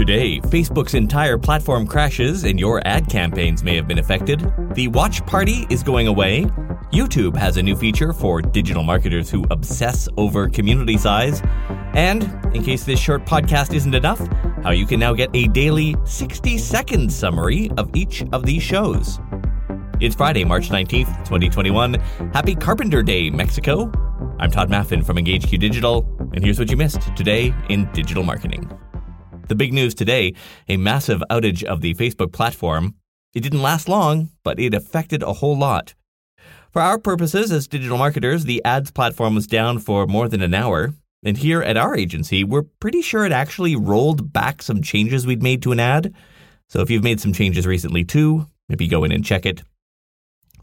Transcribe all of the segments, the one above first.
Today, Facebook's entire platform crashes and your ad campaigns may have been affected. The watch party is going away. YouTube has a new feature for digital marketers who obsess over community size. And, in case this short podcast isn't enough, how you can now get a daily 60 second summary of each of these shows. It's Friday, March 19th, 2021. Happy Carpenter Day, Mexico. I'm Todd Maffin from EngageQ Digital, and here's what you missed today in digital marketing. The big news today a massive outage of the Facebook platform. It didn't last long, but it affected a whole lot. For our purposes as digital marketers, the ads platform was down for more than an hour. And here at our agency, we're pretty sure it actually rolled back some changes we'd made to an ad. So if you've made some changes recently too, maybe go in and check it.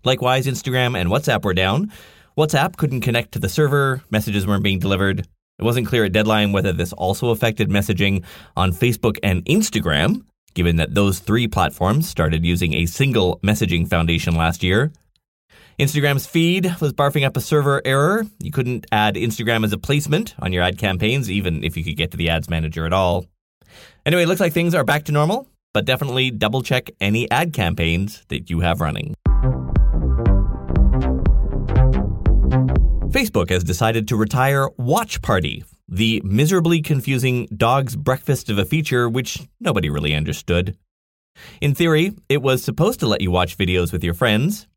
Likewise, Instagram and WhatsApp were down. WhatsApp couldn't connect to the server, messages weren't being delivered. It wasn't clear at deadline whether this also affected messaging on Facebook and Instagram, given that those three platforms started using a single messaging foundation last year. Instagram's feed was barfing up a server error. You couldn't add Instagram as a placement on your ad campaigns, even if you could get to the ads manager at all. Anyway, it looks like things are back to normal, but definitely double check any ad campaigns that you have running. Facebook has decided to retire Watch Party, the miserably confusing dog's breakfast of a feature which nobody really understood. In theory, it was supposed to let you watch videos with your friends,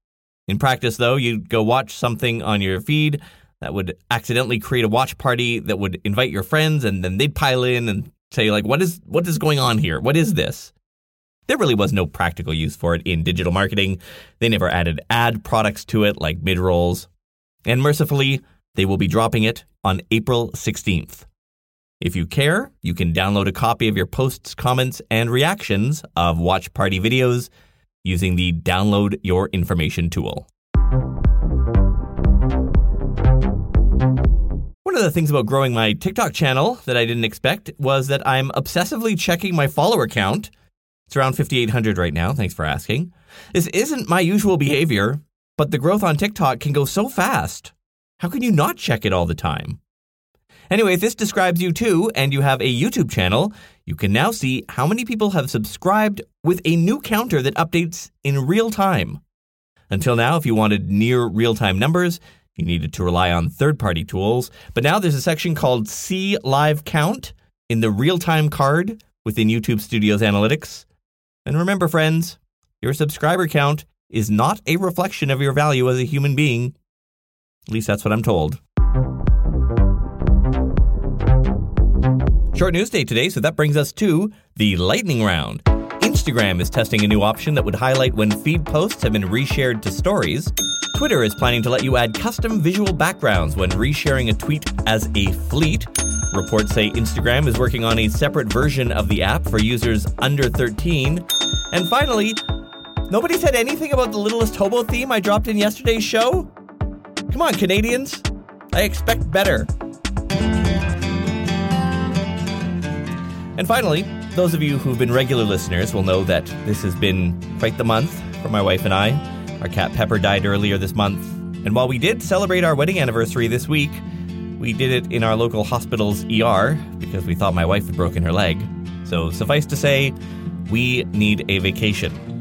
in practice, though, you'd go watch something on your feed that would accidentally create a watch party that would invite your friends, and then they'd pile in and say, like, what is what is going on here? What is this? There really was no practical use for it in digital marketing. They never added ad products to it like mid rolls. And mercifully, they will be dropping it on April 16th. If you care, you can download a copy of your posts, comments, and reactions of watch party videos using the Download Your Information tool. One of the things about growing my TikTok channel that I didn't expect was that I'm obsessively checking my follower count. It's around 5,800 right now. Thanks for asking. This isn't my usual behavior, but the growth on TikTok can go so fast. How can you not check it all the time? Anyway, if this describes you too, and you have a YouTube channel, you can now see how many people have subscribed with a new counter that updates in real time. Until now, if you wanted near real time numbers, you needed to rely on third party tools. But now there's a section called See Live Count in the real time card within YouTube Studios Analytics. And remember, friends, your subscriber count is not a reflection of your value as a human being. At least that's what I'm told. Short news day today, so that brings us to the lightning round. Instagram is testing a new option that would highlight when feed posts have been reshared to stories. Twitter is planning to let you add custom visual backgrounds when resharing a tweet as a fleet. Reports say Instagram is working on a separate version of the app for users under 13. And finally, nobody said anything about the Littlest Hobo theme I dropped in yesterday's show? Come on, Canadians. I expect better. And finally, those of you who've been regular listeners will know that this has been quite the month for my wife and I. Our cat Pepper died earlier this month. And while we did celebrate our wedding anniversary this week, we did it in our local hospital's ER because we thought my wife had broken her leg. So suffice to say, we need a vacation.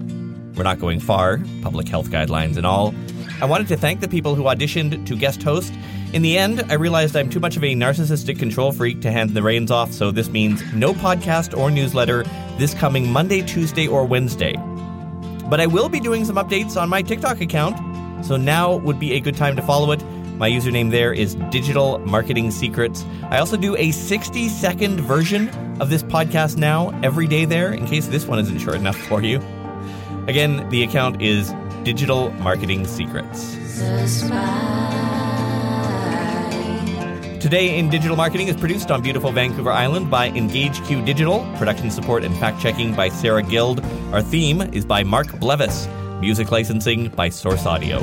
We're not going far, public health guidelines and all. I wanted to thank the people who auditioned to guest host in the end, I realized I'm too much of a narcissistic control freak to hand the reins off, so this means no podcast or newsletter this coming Monday, Tuesday, or Wednesday. But I will be doing some updates on my TikTok account, so now would be a good time to follow it. My username there is Digital Marketing Secrets. I also do a 60 second version of this podcast now every day there, in case this one isn't short enough for you. Again, the account is Digital Marketing Secrets. Today in Digital Marketing is produced on beautiful Vancouver Island by EngageQ Digital. Production support and fact checking by Sarah Guild. Our theme is by Mark Blevis. Music licensing by Source Audio.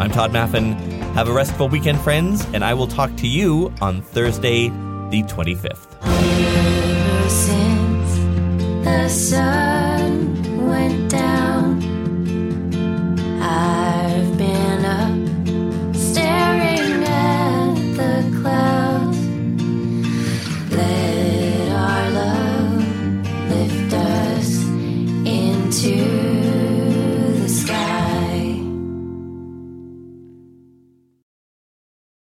I'm Todd Maffin. Have a restful weekend, friends, and I will talk to you on Thursday, the 25th.